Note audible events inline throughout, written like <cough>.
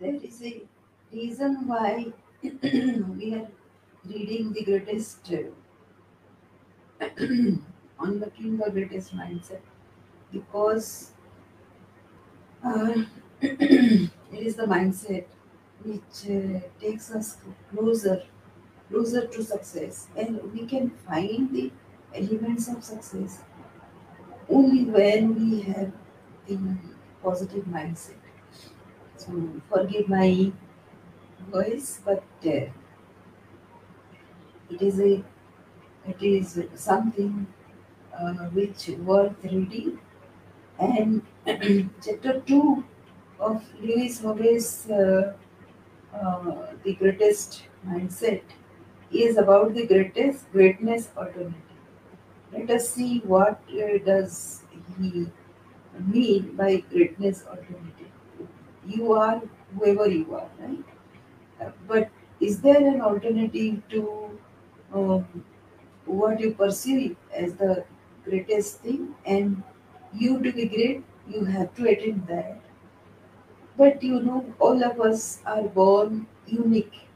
there is a reason why we are reading the greatest uh, unlocking the greatest mindset. Because uh, <clears throat> it is the mindset which uh, takes us closer closer to success. And we can find the elements of success only when we have the positive mindset so forgive my voice but uh, it is a it is something uh, which worth reading and <clears throat> chapter 2 of Lewis Howes' uh, uh, The Greatest Mindset is about the greatest greatness alternative. Let us see what uh, does he mean by greatness alternative. You are whoever you are, right? But is there an alternative to um, what you perceive as the greatest thing? And you to be great, you have to attain that. But you know, all of us are born unique.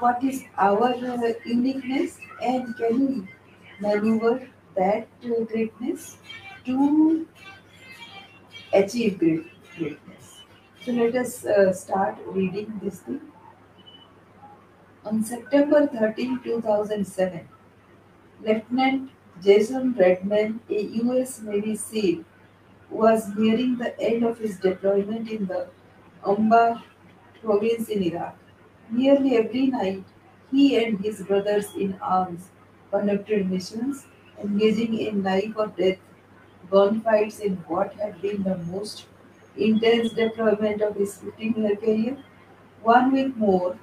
What is our uh, uniqueness, and can we maneuver that uh, greatness to achieve great, greatness? So let us uh, start reading this thing. On September 13, 2007, Lieutenant Jason Redman, a U.S. Navy SEAL, was nearing the end of his deployment in the Anbar province in Iraq. Nearly every night, he and his brothers in arms conducted missions, engaging in life or death gunfights in what had been the most intense deployment of his 15 year career. One week more,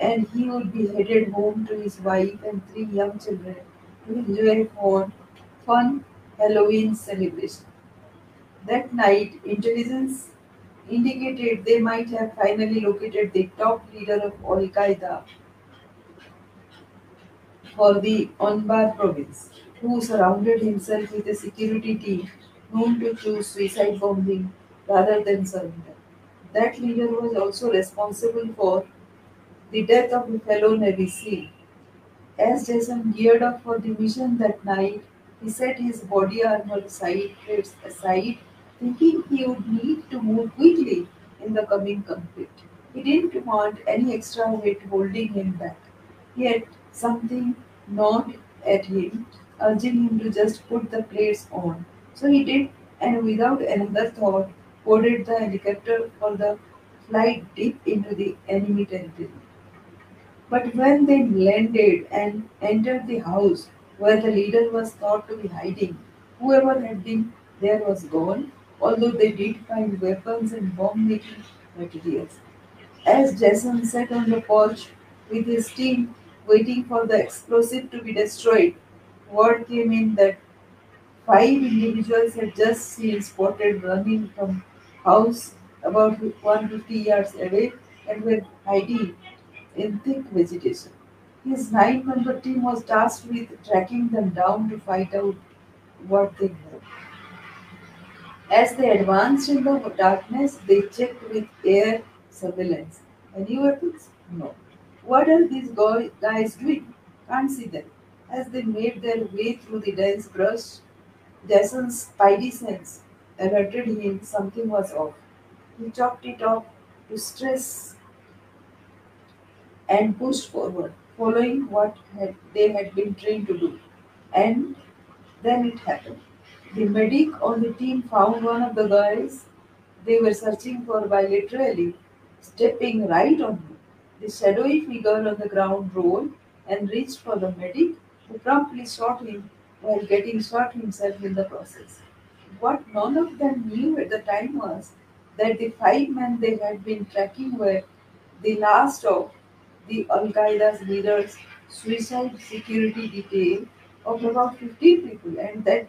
and he would be headed home to his wife and three young children to enjoy a fun Halloween celebration. That night, intelligence indicated they might have finally located the top leader of Al Qaeda for the Anbar province, who surrounded himself with a security team known to choose suicide bombing rather than surrender. That leader was also responsible for the death of a fellow Navy SEAL. As Jason geared up for the mission that night, he set his body armor side aside thinking he would need to move quickly in the coming conflict. He didn't want any extra weight holding him back. Yet something gnawed at him, urging him to just put the plates on. So he did, and without another thought, boarded the helicopter for the flight deep into the enemy territory. But when they landed and entered the house where the leader was thought to be hiding, whoever had been there was gone, although they did find weapons and bomb making materials. As Jason sat on the porch with his team waiting for the explosive to be destroyed, word came in that five individuals had just seen Spotted running from house about 150 yards away and were hiding in thick vegetation. His nine-member team was tasked with tracking them down to find out what they were. As they advanced in the darkness, they checked with air surveillance. Any weapons? No. What are these guys doing? Can't see them. As they made their way through the dense brush, Jason's spidey sense alerted him something was off. He chopped it off to stress and pushed forward, following what had, they had been trained to do. And then it happened. The medic on the team found one of the guys they were searching for by literally stepping right on him. The shadowy figure on the ground rolled and reached for the medic, who promptly shot him while getting shot himself in the process. What none of them knew at the time was that the five men they had been tracking were the last of the Al Qaeda's leaders' suicide security detail of about 15 people, and that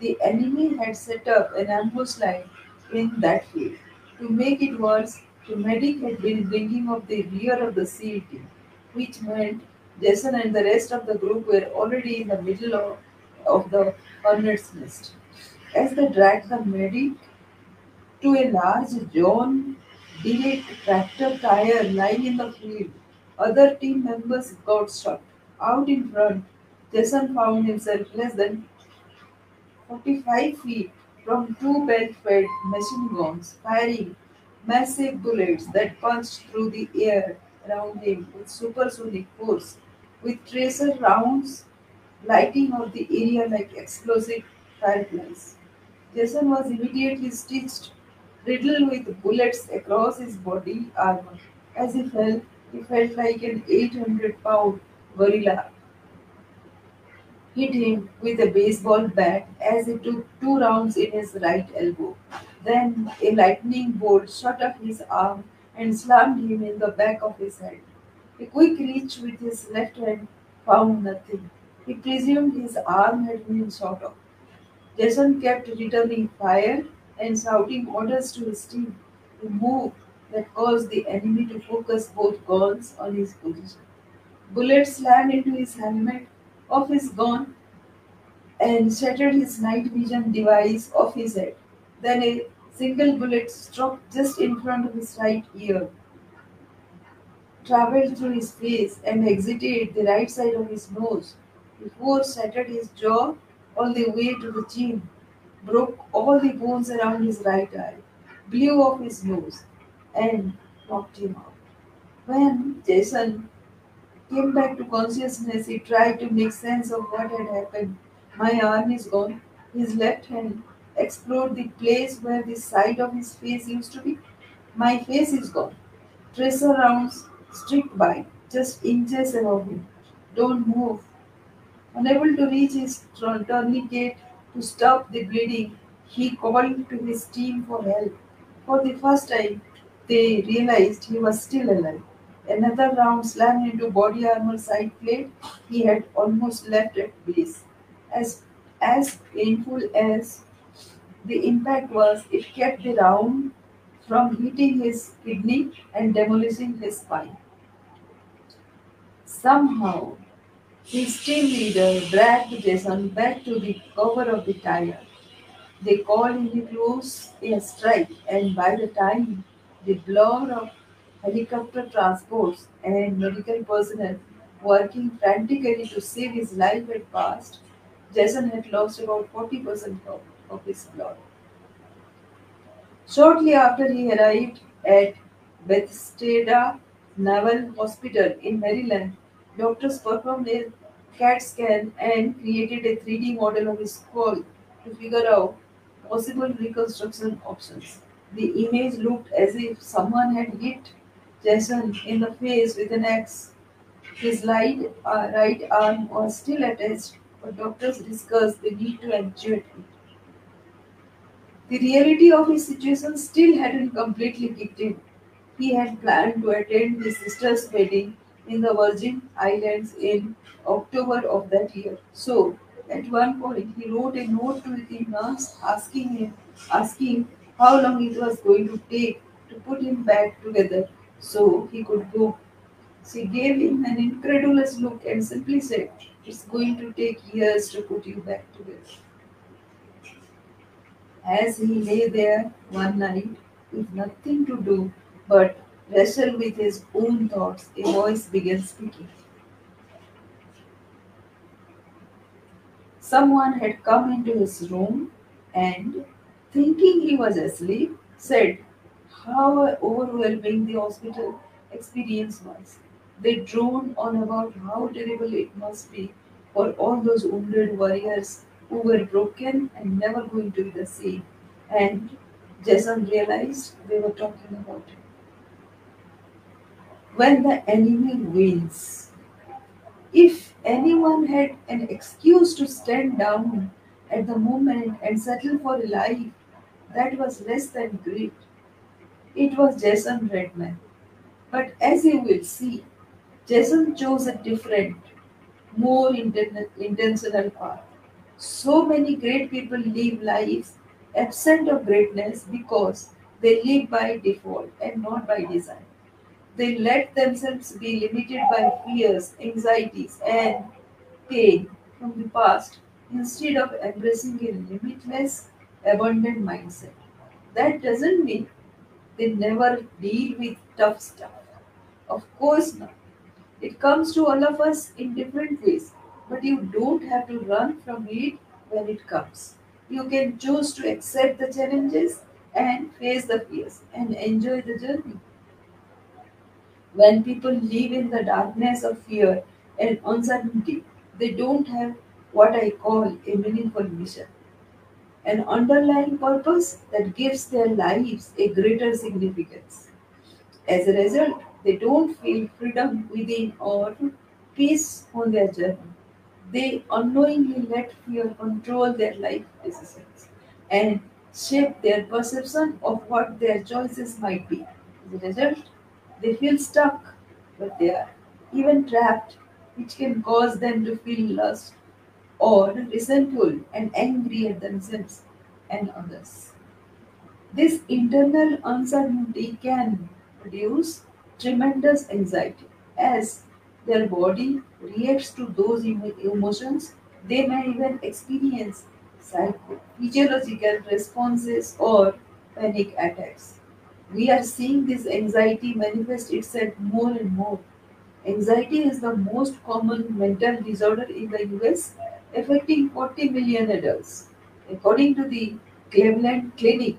the enemy had set up an ambush line in that field. To make it worse, the medic had been bringing up the rear of the team, which meant Jason and the rest of the group were already in the middle of, of the hornet's nest. As they dragged the medic to a large John Deere tractor tire lying in the field. Other team members got stuck. Out in front, Jason found himself less than 45 feet from two belt-fed machine guns firing massive bullets that punched through the air around him with supersonic force, with tracer rounds lighting up the area like explosive fireflies. Jason was immediately stitched, riddled with bullets across his body armor. As he fell, he felt like an 800 pound gorilla hit him with a baseball bat as he took two rounds in his right elbow. Then a lightning bolt shot up his arm and slammed him in the back of his head. A quick reach with his left hand found nothing. He presumed his arm had been shot off. Jason kept returning fire and shouting orders to his team, to move that caused the enemy to focus both guns on his position. Bullets slammed into his helmet of his gun and shattered his night vision device off his head. Then a single bullet struck just in front of his right ear, traveled through his face, and exited the right side of his nose before shattered his jaw all the way to the chin, broke all the bones around his right eye, blew off his nose, and knocked him out. When Jason came back to consciousness, he tried to make sense of what had happened. My arm is gone. His left hand explored the place where the side of his face used to be. My face is gone. Tracer rounds streaked by, just inches above him. Don't move. Unable to reach his tourniquet to stop the bleeding, he called to his team for help. For the first time, they realized he was still alive. Another round slammed into body armor side plate he had almost left at base. As, as painful as the impact was, it kept the round from hitting his kidney and demolishing his spine. Somehow, his team leader dragged Jason back to the cover of the tire. They called in the close a strike, and by the time the blur of helicopter transports and medical personnel working frantically to save his life had passed, Jason had lost about 40% of, of his blood. Shortly after he arrived at Bethesda Naval Hospital in Maryland, doctors performed a CAT scan and created a 3D model of his skull to figure out possible reconstruction options. The image looked as if someone had hit Jason in the face with an axe. His right, uh, right arm was still attached, but doctors discussed the need to amputate it. The reality of his situation still hadn't completely kicked in. He had planned to attend his sister's wedding in the Virgin Islands in October of that year. So, at one point, he wrote a note to the nurse asking him, asking how long it was going to take to put him back together so he could go. She gave him an incredulous look and simply said, It's going to take years to put you back together. As he lay there one night with nothing to do but wrestle with his own thoughts, a voice began speaking. Someone had come into his room and, thinking he was asleep, said how overwhelming the hospital experience was. They droned on about how terrible it must be for all those wounded warriors who were broken and never going to be the same. And Jason realized they were talking about him. When the enemy wins, if anyone had an excuse to stand down at the moment and settle for a life that was less than great, it was Jason Redman. But as you will see, Jason chose a different, more inten- intentional path. So many great people live lives absent of greatness because they live by default and not by design. They let themselves be limited by fears, anxieties, and pain from the past instead of embracing a limitless, abundant mindset. That doesn't mean they never deal with tough stuff. Of course not. It comes to all of us in different ways, but you don't have to run from it when it comes. You can choose to accept the challenges and face the fears and enjoy the journey. When people live in the darkness of fear and uncertainty, they don't have what I call a meaningful mission, an underlying purpose that gives their lives a greater significance. As a result, they don't feel freedom within or peace on their journey. They unknowingly let fear control their life decisions and shape their perception of what their choices might be. As a result, they feel stuck, but they are even trapped, which can cause them to feel lost or resentful and angry at themselves and others. This internal uncertainty can produce tremendous anxiety as their body reacts to those emotions. They may even experience psycho- physiological responses or panic attacks. We are seeing this anxiety manifest itself more and more. Anxiety is the most common mental disorder in the US, affecting 40 million adults. According to the Cleveland Clinic,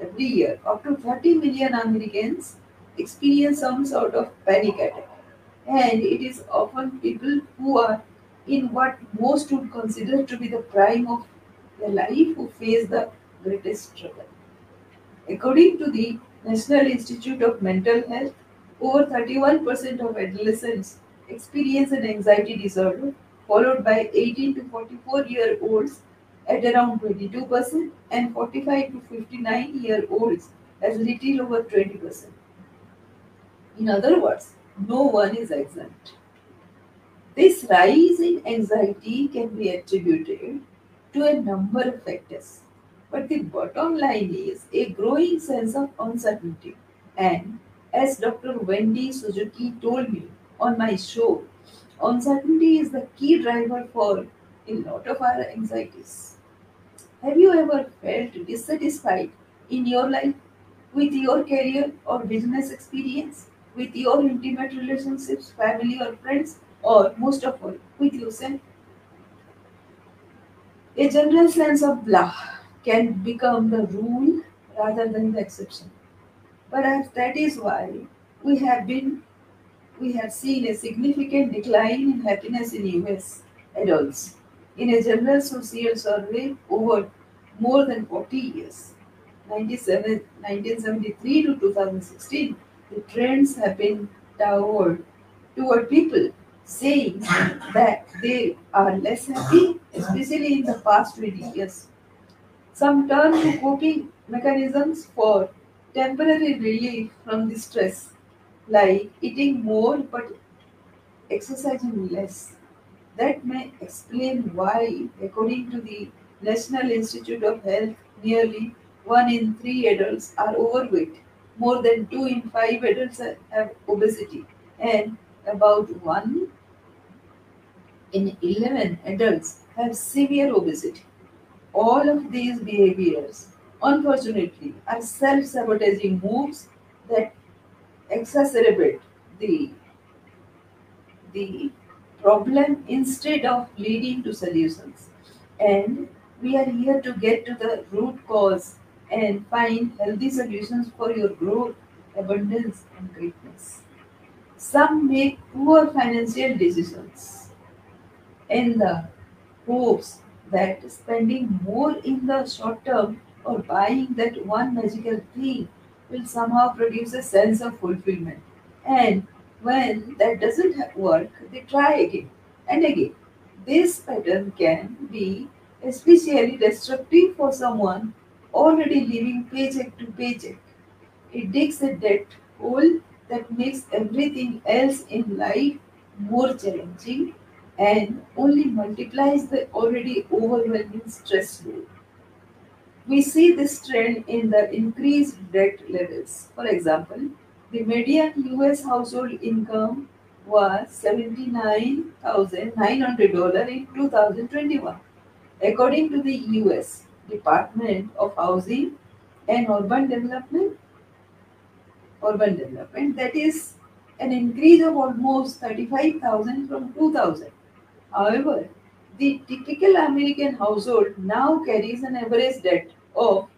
every year up to 30 million Americans experience some sort of panic attack. And it is often people who are in what most would consider to be the prime of their life who face the greatest struggle. According to the National Institute of Mental Health, over 31% of adolescents experience an anxiety disorder, followed by 18 to 44 year olds at around 22% and 45 to 59 year olds as little over 20%. In other words, no one is exempt. This rise in anxiety can be attributed to a number of factors, but the bottom line is a growing sense of uncertainty. And as Dr. Wendy Suzuki told me on my show, uncertainty is the key driver for a lot of our anxieties. Have you ever felt dissatisfied in your life with your career or business experience, with your intimate relationships, family or friends, or most of all, with yourself? A general sense of blah can become the rule rather than the exception. Perhaps that is why we have been we have seen a significant decline in happiness in US adults. In a general social survey over more than 40 years, 1973 to 2016, the trends have been toward, toward people saying that they are less happy, especially in the past 20 years. Some turn to coping mechanisms for temporary relief from the stress, like eating more but exercising less. That may explain why, according to the National Institute of Health, nearly one in three adults are overweight, more than two in five adults have obesity, and about one in 11 adults have severe obesity. All of these behaviors, unfortunately, are self sabotaging moves that exacerbate the, the problem instead of leading to solutions. And we are here to get to the root cause and find healthy solutions for your growth, abundance, and greatness. Some make poor financial decisions in the hopes that spending more in the short term or buying that one magical thing will somehow produce a sense of fulfillment. And when that doesn't work, they try again and again. This pattern can be especially destructive for someone already living paycheck to paycheck. It digs a debt hole that makes everything else in life more challenging and only multiplies the already overwhelming stress load. We see this trend in the increased debt levels. For example, the median US household income was $79,900 in 2021. According to the US Department of Housing and Urban Development, urban development. That is an increase of almost 35,000 from 2000. However, the typical American household now carries an average debt of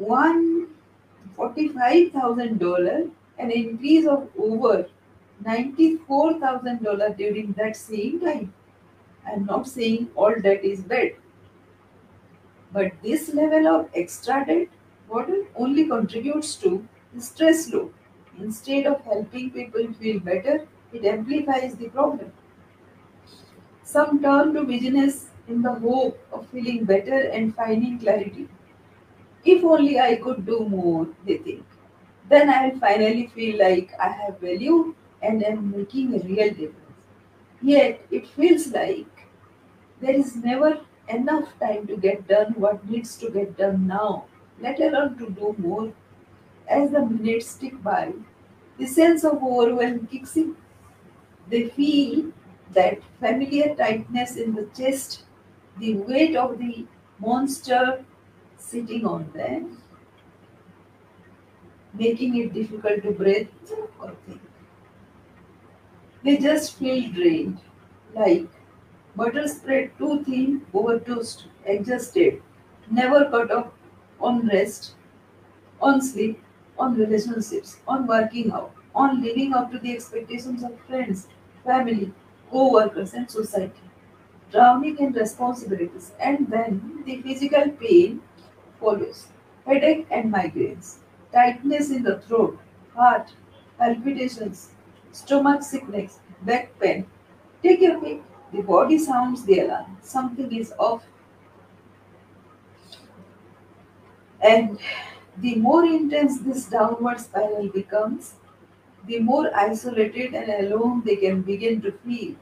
$145,000, an increase of over $94,000 during that same time. I'm not saying all debt is bad, but this level of extra debt only contributes to stress load. Instead of helping people feel better, it amplifies the problem. Some turn to business in the hope of feeling better and finding clarity. If only I could do more, they think. Then I'll finally feel like I have value and am making a real difference. Yet it feels like there is never enough time to get done what needs to get done now, let alone to do more. As the minutes tick by, the sense of overwhelm kicks in. They feel that familiar tightness in the chest, the weight of the monster sitting on them, making it difficult to breathe or think. They just feel drained, like butter spread too thin over toast, exhausted, never cut off on rest, on sleep, on relationships, on working out, on living up to the expectations of friends, family, co workers, and society. Drowning in responsibilities, and then the physical pain follows headache and migraines, tightness in the throat, heart, palpitations, stomach sickness, back pain. Take your pick. The body sounds the alarm. Something is off. And the more intense this downward spiral becomes, the more isolated and alone they can begin to feel.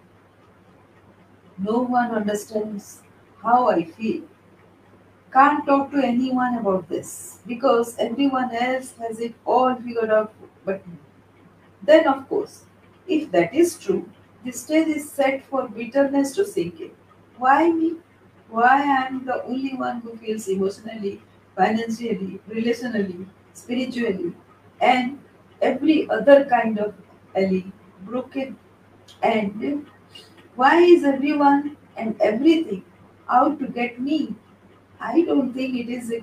No one understands how I feel. Can't talk to anyone about this because everyone else has it all figured out but me. Then, of course, if that is true, the stage is set for bitterness to sink in. Why me? Why I am the only one who feels emotionally, financially, relationally, spiritually, and every other kind of alley broken? And why is everyone and everything out to get me? I don't think it is a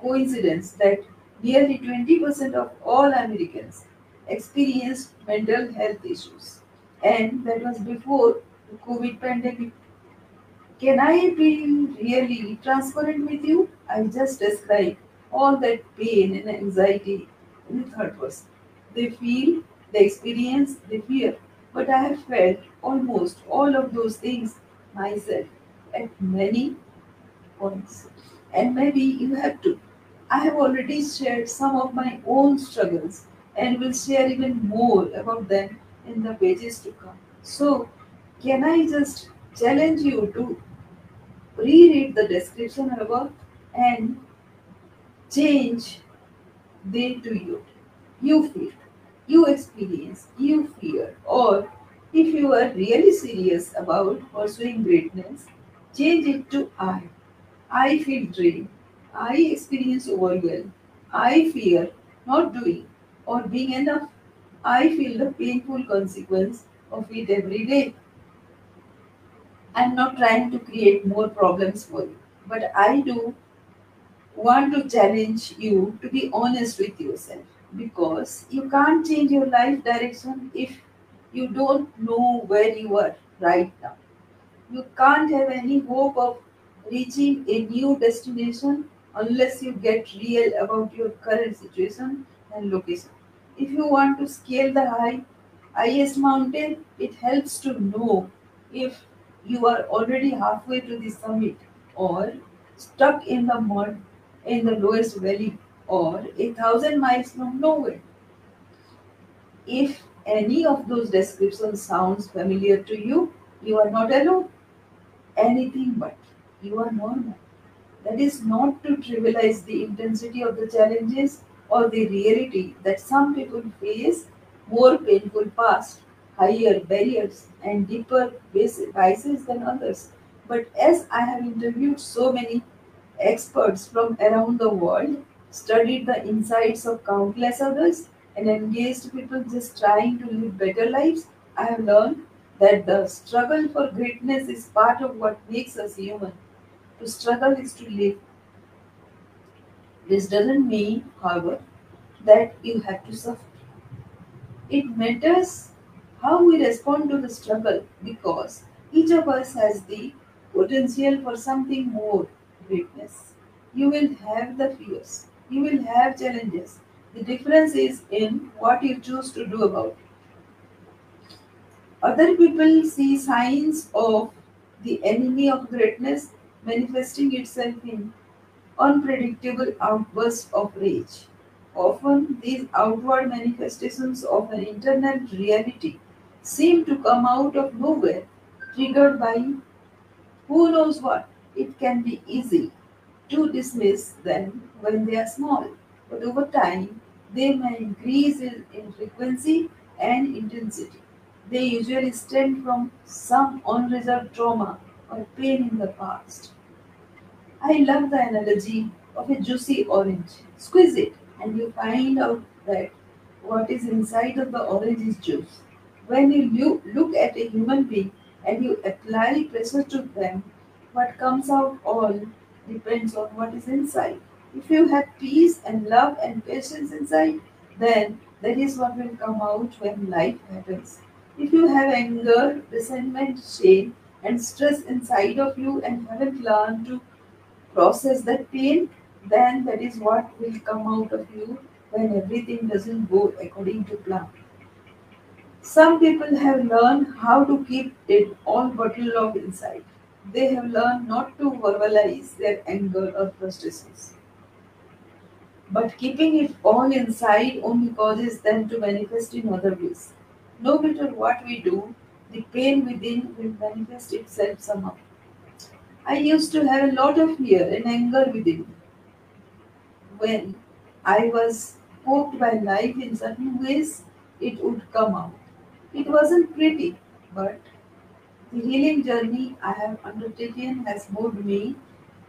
coincidence that nearly 20% of all Americans experienced mental health issues. And that was before the COVID pandemic. Can I be really transparent with you? I just described all that pain and anxiety in the third person. They feel, they experience, they fear. But I have felt almost all of those things myself at many points. And maybe you have to. I have already shared some of my own struggles and will share even more about them in the pages to come. So, can I just challenge you to reread the description above and change they to you? You feel, you experience, you fear, or if you are really serious about pursuing greatness, change it to I. I feel drained. I experience overwhelm. I fear not doing or being enough. I feel the painful consequence of it every day. I'm not trying to create more problems for you, but I do want to challenge you to be honest with yourself because you can't change your life direction if you don't know where you are right now. You can't have any hope of reaching a new destination unless you get real about your current situation and location. If you want to scale the high, highest mountain, it helps to know if you are already halfway to the summit or stuck in the mud in the lowest valley or a thousand miles from nowhere. If any of those descriptions sounds familiar to you, you are not alone. Anything but. You are normal. That is not to trivialize the intensity of the challenges or the reality that some people face more painful past, higher barriers, and deeper vices than others. But as I have interviewed so many experts from around the world, studied the insights of countless others, and engaged people just trying to live better lives, I have learned that the struggle for greatness is part of what makes us human. To struggle is to live. This doesn't mean, however, that you have to suffer. It matters how we respond to the struggle because each of us has the potential for something more greatness. You will have the fears, you will have challenges. The difference is in what you choose to do about it. Other people see signs of the enemy of greatness manifesting itself in unpredictable outbursts of rage. Often, these outward manifestations of an internal reality seem to come out of nowhere, triggered by who knows what. It can be easy to dismiss them when they are small, but over time, they may increase in frequency and intensity. They usually stem from some unresolved trauma or pain in the past. I love the analogy of a juicy orange. Squeeze it, and you find out that what is inside of the orange is juice. When you look at a human being and you apply pressure to them, what comes out all depends on what is inside. If you have peace and love and patience inside, then that is what will come out when life happens. If you have anger, resentment, shame, and stress inside of you and haven't learned to process that pain, then that is what will come out of you when everything doesn't go according to plan. Some people have learned how to keep it all bottled up inside. They have learned not to verbalize their anger or frustrations. But keeping it all inside only causes them to manifest in other ways. No matter what we do, the pain within will manifest itself somehow. I used to have a lot of fear and anger within me when I was poked by life in certain ways, it would come out. It wasn't pretty, but the healing journey I have undertaken has moved me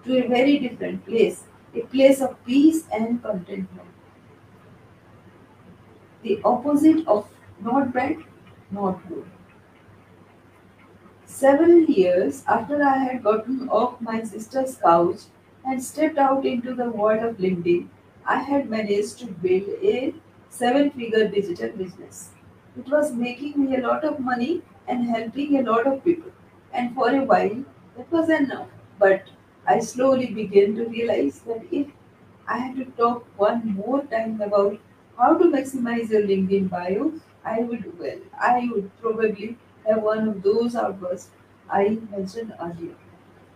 to a very different place, a place of peace and contentment. The opposite of not bad, not good. Several years after I had gotten off my sister's couch and stepped out into the world of LinkedIn, I had managed to build a seven figure digital business. It was making me a lot of money and helping a lot of people. And for a while, that was enough. But I slowly began to realize that if I had to talk one more time about how to maximize your LinkedIn bio, I would, well, I would probably have one of those outbursts I mentioned earlier.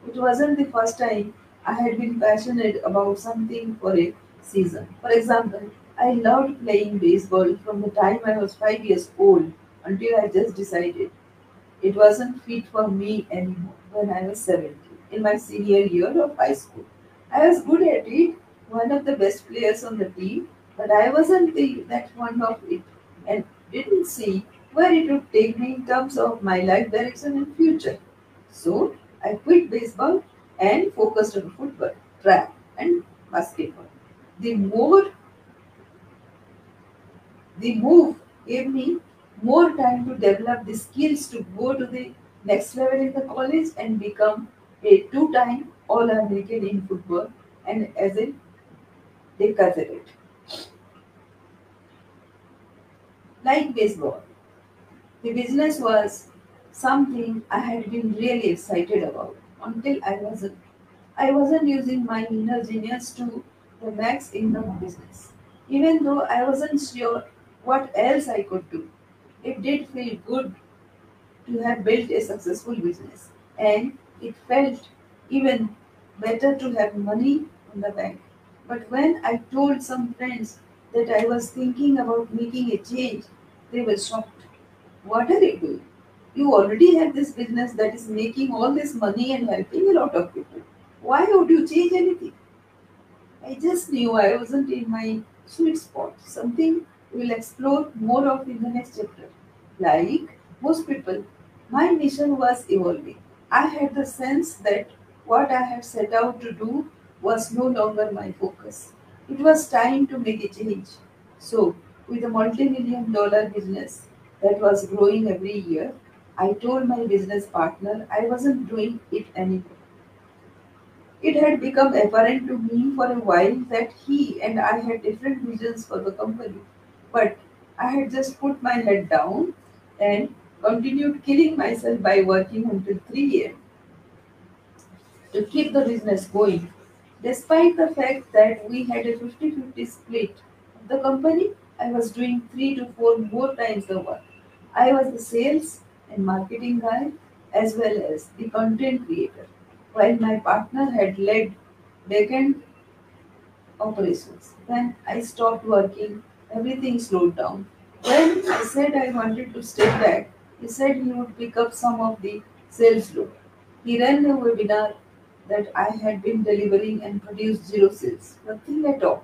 It wasn't the first time I had been passionate about something for a season. For example, I loved playing baseball from the time I was five years old until I just decided it wasn't fit for me anymore when I was 17, in my senior year of high school. I was good at it, one of the best players on the team, but I wasn't the, that fond of it and didn't see where it would take me in terms of my life direction and future. So I quit baseball and focused on football, track, and basketball. The more the move gave me more time to develop the skills to go to the next level in the college and become a two-time All-American in football and as a decathlete. Like baseball, the business was something I had been really excited about until I wasn't. I wasn't using my inner genius to the max in the business. Even though I wasn't sure what else I could do, it did feel good to have built a successful business, and it felt even better to have money in the bank. But when I told some friends that I was thinking about making a change, they were shocked. What are you doing? You already have this business that is making all this money and helping a lot of people. Why would you change anything? I just knew I wasn't in my sweet spot, something we'll explore more of in the next chapter. Like most people, my mission was evolving. I had the sense that what I had set out to do was no longer my focus. It was time to make a change. So, with a multi-million dollar business that was growing every year, I told my business partner I wasn't doing it anymore. It had become apparent to me for a while that he and I had different visions for the company, but I had just put my head down and continued killing myself by working until 3 a.m. to keep the business going. Despite the fact that we had a fifty-fifty split of the company, I was doing three to four more times the work. I was the sales and marketing guy as well as the content creator, while my partner had led backend operations. Then I stopped working, everything slowed down. When I said I wanted to step back, he said he would pick up some of the sales load. He ran a webinar that I had been delivering and produced zero sales. Nothing at all.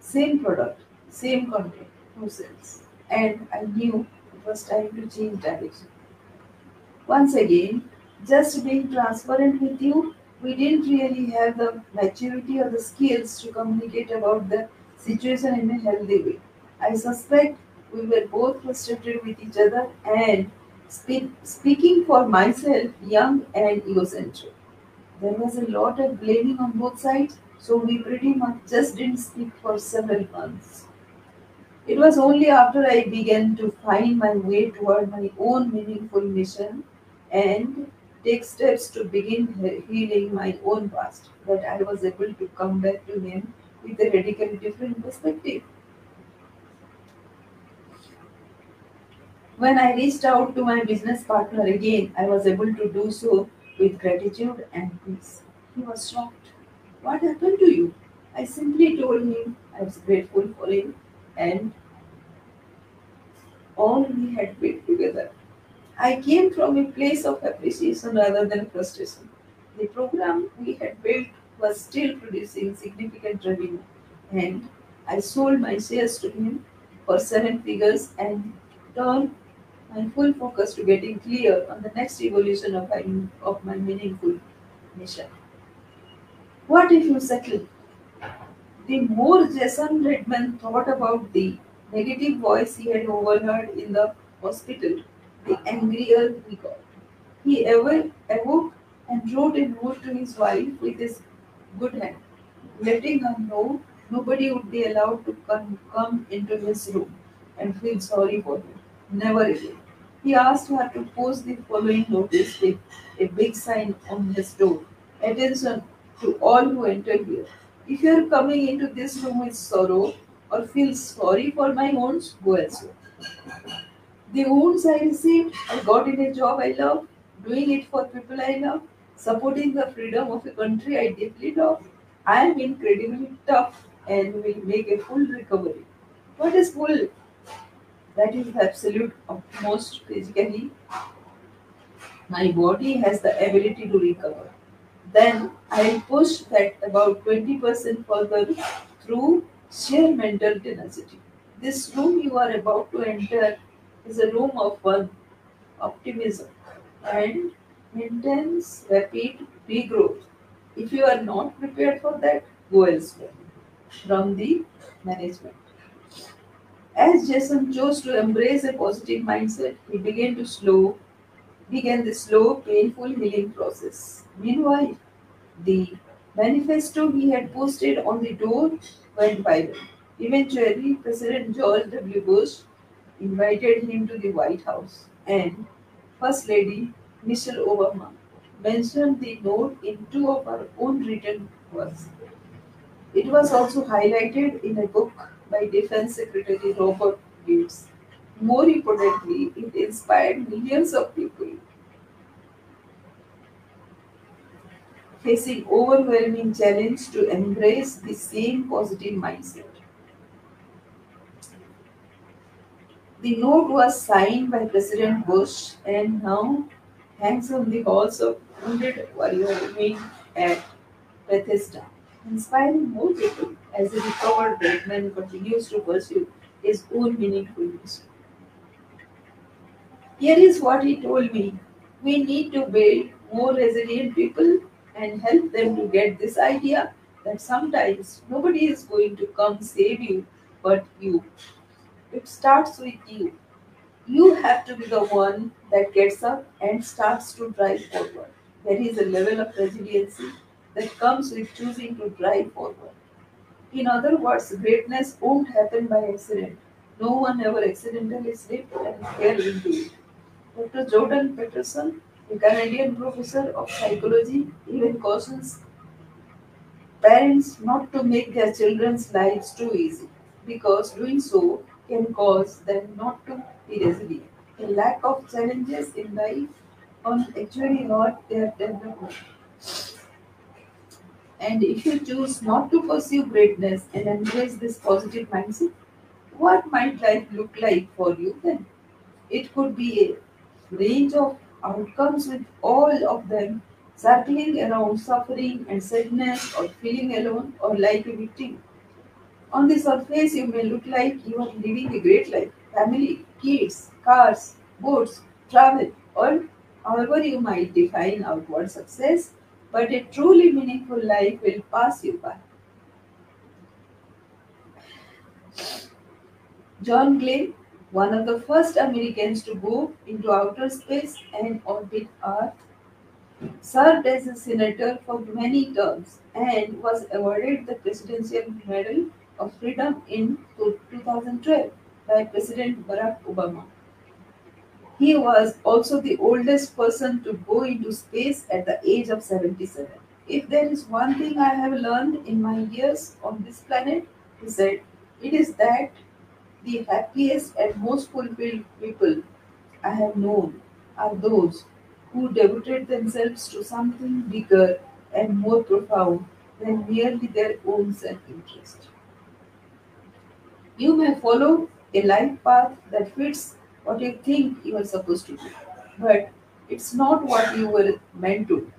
Same product, same content, no sales. And I knew it was time to change direction. Once again, just being transparent with you, we didn't really have the maturity or the skills to communicate about the situation in a healthy way. I suspect we were both frustrated with each other and spe- speaking for myself, young and egocentric. There was a lot of blaming on both sides, so we pretty much just didn't speak for several months. It was only after I began to find my way toward my own meaningful mission and take steps to begin healing my own past that I was able to come back to him with a radically different perspective. When I reached out to my business partner again, I was able to do so with gratitude and peace. He was shocked. What happened to you? I simply told him I was grateful for him and all we had built together. I came from a place of appreciation rather than frustration. The program we had built was still producing significant revenue, and I sold my shares to him for seven figures and turned my full focus to getting clear on the next evolution of my, of my meaningful mission. What if you settle? The more Jason Redman thought about the negative voice he had overheard in the hospital, the angrier he got. He ever awoke and wrote a note to his wife with his good hand, letting her know nobody would be allowed to come, come into his room and feel sorry for him. Never again. He asked her to post the following notice with a big sign on his door. Attention to all who enter here. If you are coming into this room with sorrow or feel sorry for my wounds, go elsewhere. The wounds I received, I got in a job I love, doing it for people I love, supporting the freedom of a country I deeply love. I am incredibly tough and will make a full recovery. What is full? That is the absolute utmost physically. My body has the ability to recover. Then I'll push that about 20% further through sheer mental tenacity. This room you are about to enter is a room of one optimism and intense, rapid regrowth. If you are not prepared for that, go elsewhere from the management. As Jason chose to embrace a positive mindset, he began to slow began the slow, painful healing process. Meanwhile, the manifesto he had posted on the door went viral. Eventually, President George W. Bush invited him to the White House, and First Lady Michelle Obama mentioned the note in two of her own written words. It was also highlighted in a book by Defense Secretary Robert Gates. More importantly, it inspired millions of people facing overwhelming challenge to embrace the same positive mindset. The note was signed by President Bush and now hangs on the halls of Wounded Warrior Wing at Bethesda, inspiring more people as a recovered Batman continues to pursue his own meaningful mission. Here is what he told me. We need to build more resilient people and help them to get this idea that sometimes nobody is going to come save you but you. It starts with you. You have to be the one that gets up and starts to drive forward. There is a level of resiliency that comes with choosing to drive forward. In other words, greatness won't happen by accident. No one ever accidentally slipped and fell into it. Dr. Jordan Peterson, a Canadian professor of psychology, even cautions parents not to make their children's lives too easy because doing so can cause them not to be resilient. A lack of challenges in life on actually hurt their development. And if you choose not to pursue greatness and embrace this positive mindset, what might life look like for you then? It could be a range of outcomes with all of them circling around suffering and sadness or feeling alone or like a victim. On the surface, you may look like you are living a great life family, kids, cars, boats, travel, or however you might define outward success, but a truly meaningful life will pass you by. John Glenn, one of the first Americans to go into outer space and orbit Earth, served as a senator for many terms and was awarded the Presidential Medal of Freedom in 2012 by President Barack Obama. He was also the oldest person to go into space at the age of 77. If there is one thing I have learned in my years on this planet, he said, it is that the happiest and most fulfilled people I have known are those who devoted themselves to something bigger and more profound than merely their own self interest. You may follow a life path that fits what you think you are supposed to do, but it's not what you were meant to.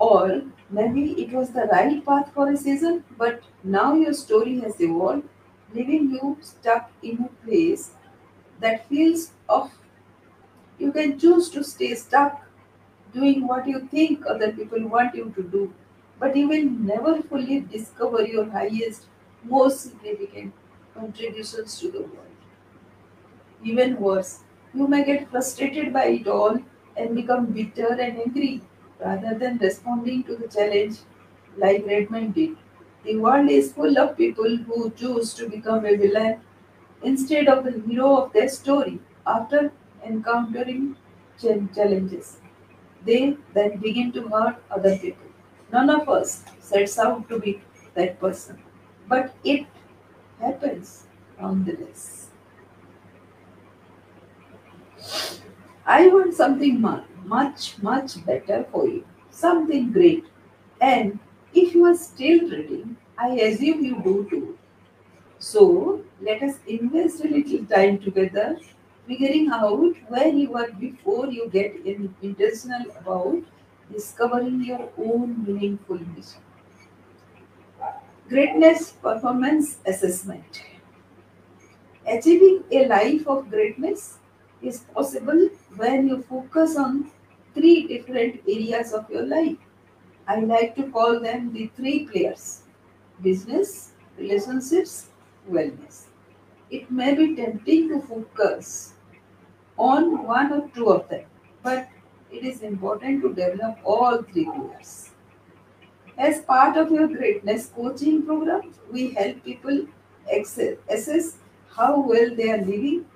Or maybe it was the right path for a season, but now your story has evolved, leaving you stuck in a place that feels off. You can choose to stay stuck doing what you think other people want you to do, but you will never fully discover your highest, most significant contributions to the world. Even worse, you may get frustrated by it all and become bitter and angry rather than responding to the challenge like Redmond did. The world is full of people who choose to become a villain instead of the hero of their story after encountering ch- challenges. They then begin to hurt other people. None of us sets out to be that person, but it happens nonetheless. I want something mu- much, much better for you, something great. And if you are still reading, I assume you do too. So let us invest a little time together figuring out where you are before you get in, intentional about discovering your own meaningful mission. Greatness Performance Assessment Achieving a life of greatness is possible when you focus on three different areas of your life. I like to call them the three players business, relationships, wellness. It may be tempting to focus on one or two of them, but it is important to develop all three pillars. As part of your greatness coaching program, we help people access, assess how well they are living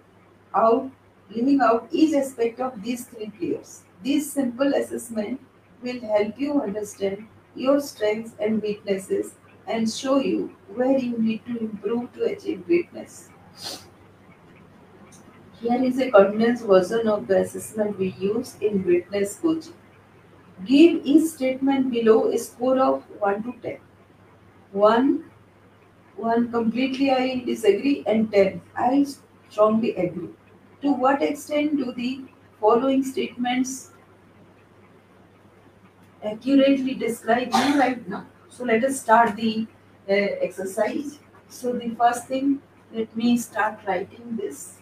out, living out each aspect of these three pillars. This simple assessment will help you understand your strengths and weaknesses and show you where you need to improve to achieve greatness. Here is a condensed version of the assessment we use in greatness coaching. Give each statement below a score of 1 to 10. 1, 1 completely I disagree, and 10 I strongly agree. To what extent do the following statements accurately describe you right now? So let us start the uh, exercise. So the first thing, let me start writing this.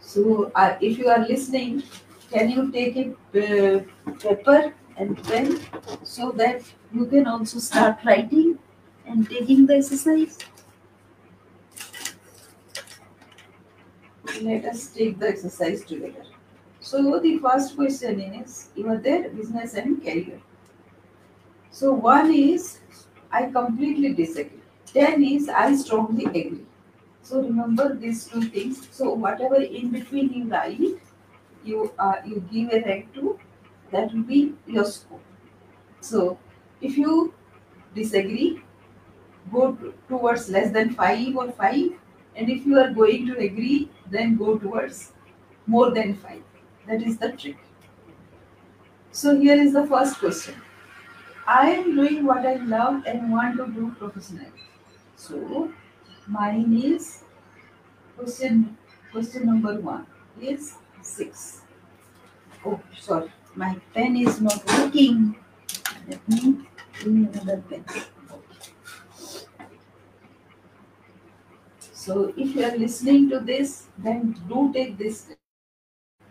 So uh, if you are listening, can you take a uh, paper and pen so that you can also start writing and taking the exercise. Let us take the exercise together. So the first question is, you there, business and career. So one is, I completely disagree. Ten is, I strongly agree. So remember these two things. So whatever in between you write, you uh, you give a rank to, that will be your score. So if you disagree, go towards less than five or five, and if you are going to agree, then go towards more than five. That is the trick. So here is the first question. I am doing what I love and want to do professionally. So mine is question question number one is six. Oh sorry, my pen is not working. Let me bring another pen. So if you are listening to this, then do take this.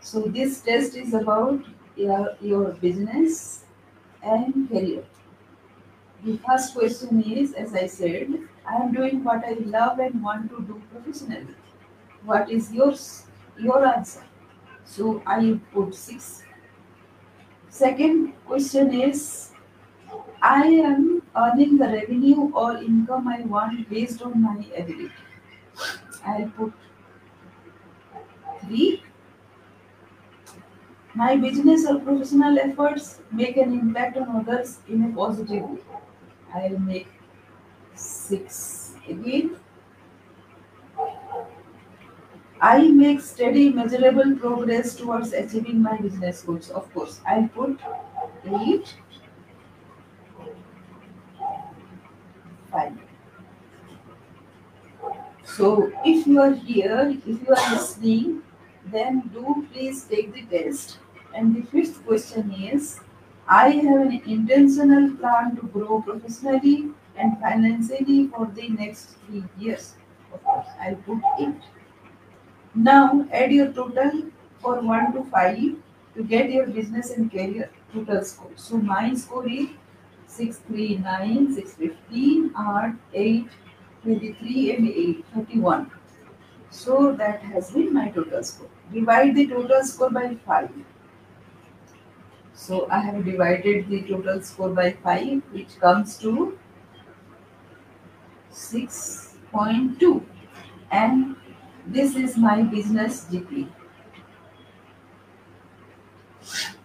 So this test is about your, your business and career. The first question is, as I said, I am doing what I love and want to do professionally. What is yours? Your answer. So I put six. Second question is, I am earning the revenue or income I want based on my ability. I'll put 3. My business or professional efforts make an impact on others in a positive way. I'll make 6 again. I make steady, measurable progress towards achieving my business goals. Of course, I'll put 8. So, if you are here, if you are listening, then do please take the test. And the fifth question is I have an intentional plan to grow professionally and financially for the next three years. Of course, I'll put it. Now, add your total for 1 to 5 to get your business and career total score. So, my score is 639, 615, art 8, 23, and 8, 31. So, that has been my total score. Divide the total score by 5. So, I have divided the total score by 5, which comes to 6.2. And this is my business GP.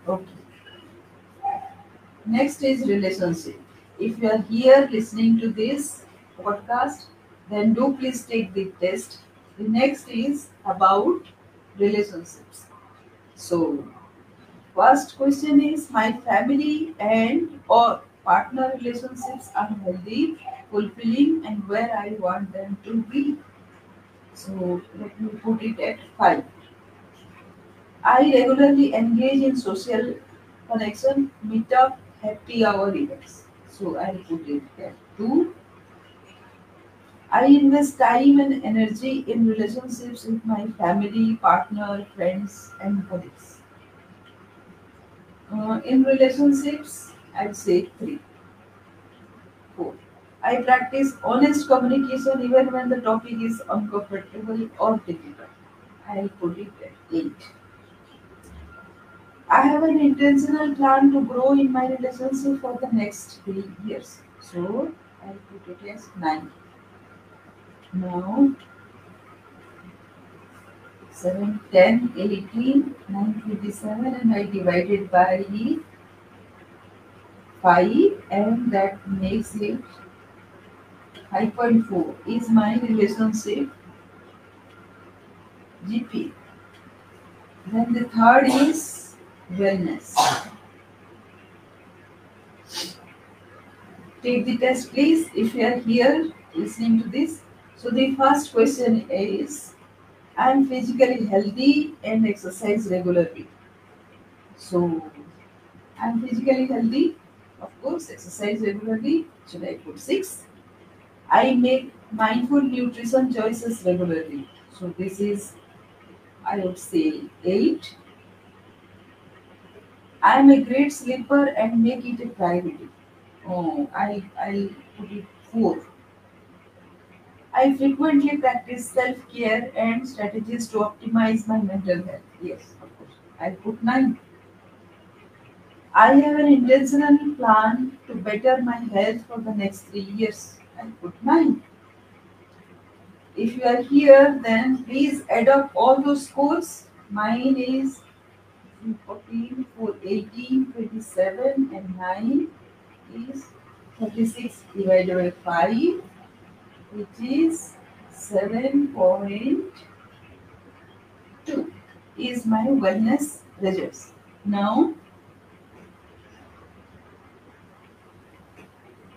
Okay. Next is relationship. If you are here listening to this podcast, then do please take the test. The next is about relationships. So, first question is my family and or partner relationships are healthy, fulfilling, and where I want them to be. So let me put it at five. I regularly engage in social connection, meetup, happy hour events. So I'll put it at two. I invest time and energy in relationships with my family, partner, friends, and colleagues. Uh, in relationships, I'd say three, four. I practice honest communication even when the topic is uncomfortable or difficult. I'll put it at eight. I have an intentional plan to grow in my relationship for the next three years. So I'll put it as nine. Now 7, 10, 18, 9, 27 and I divided by 5 and that makes it 5.4 is my relationship GP. Then the third is wellness. Take the test, please, if you are here listening to this. So, the first question is I am physically healthy and exercise regularly. So, I am physically healthy, of course, exercise regularly. Should I put 6? I make mindful nutrition choices regularly. So this is, I would say, 8. I am a great sleeper and make it a priority. Oh, I, I'll put it 4. I frequently practice self care and strategies to optimize my mental health. Yes, of course. I put 9. I have an intentional plan to better my health for the next three years. I put 9. If you are here, then please add up all those scores. Mine is 14, 4, 18, 27, and 9 is 36 divided by 5, which is 7.2 is my wellness results. Now,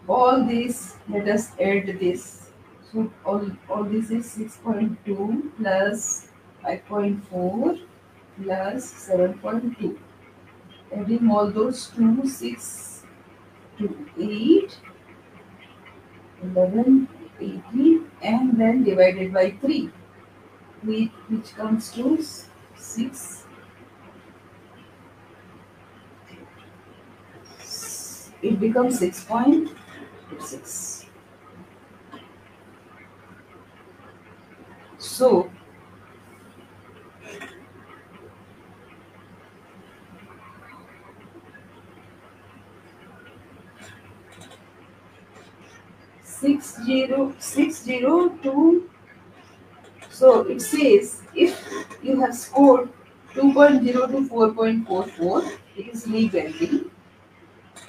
all this, let us add this. So, all, all this is 6.2 plus 5.4 plus 7.2. Adding all those two, 6 to 8, 11, 18 and then divided by 3 which, comes to 6 it becomes 6.6 so six zero six zero two. So it says if you have scored 2.0 to 4.44, it is legally.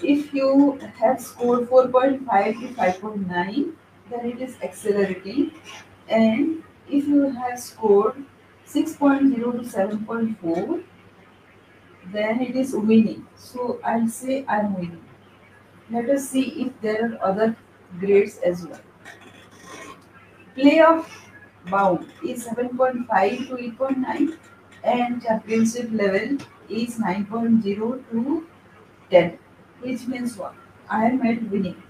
If you have scored 4.5 to 5.9, then it is accelerating. And if you have scored 6.0 to 7.4, then it is winning. So I'll say I'm winning. Let us see if there are other grades as well. Playoff bound is 7.5 to 8.9 and championship level is 9.0 to 10 which means what? I am at winning.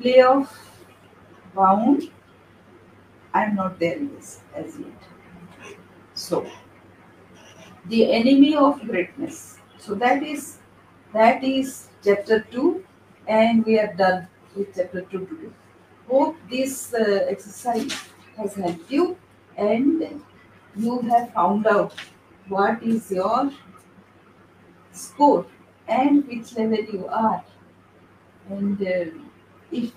Playoff bound I am not there in this as yet. So the enemy of greatness. So that is that is chapter 2 and we are done with chapter 2 today. Hope this uh, exercise has helped you and you have found out what is your score and which level you are. And uh, if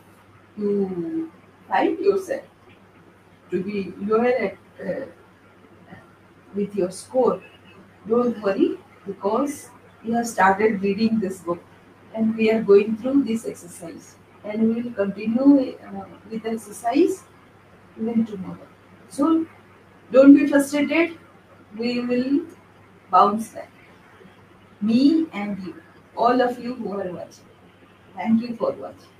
you find yourself to be lower at, uh, with your score, don't worry because you have started reading this book and we are going through this exercise and we will continue uh, with the exercise even tomorrow. So don't be frustrated. We will bounce back. Me and you, all of you who are watching. Thank you for watching.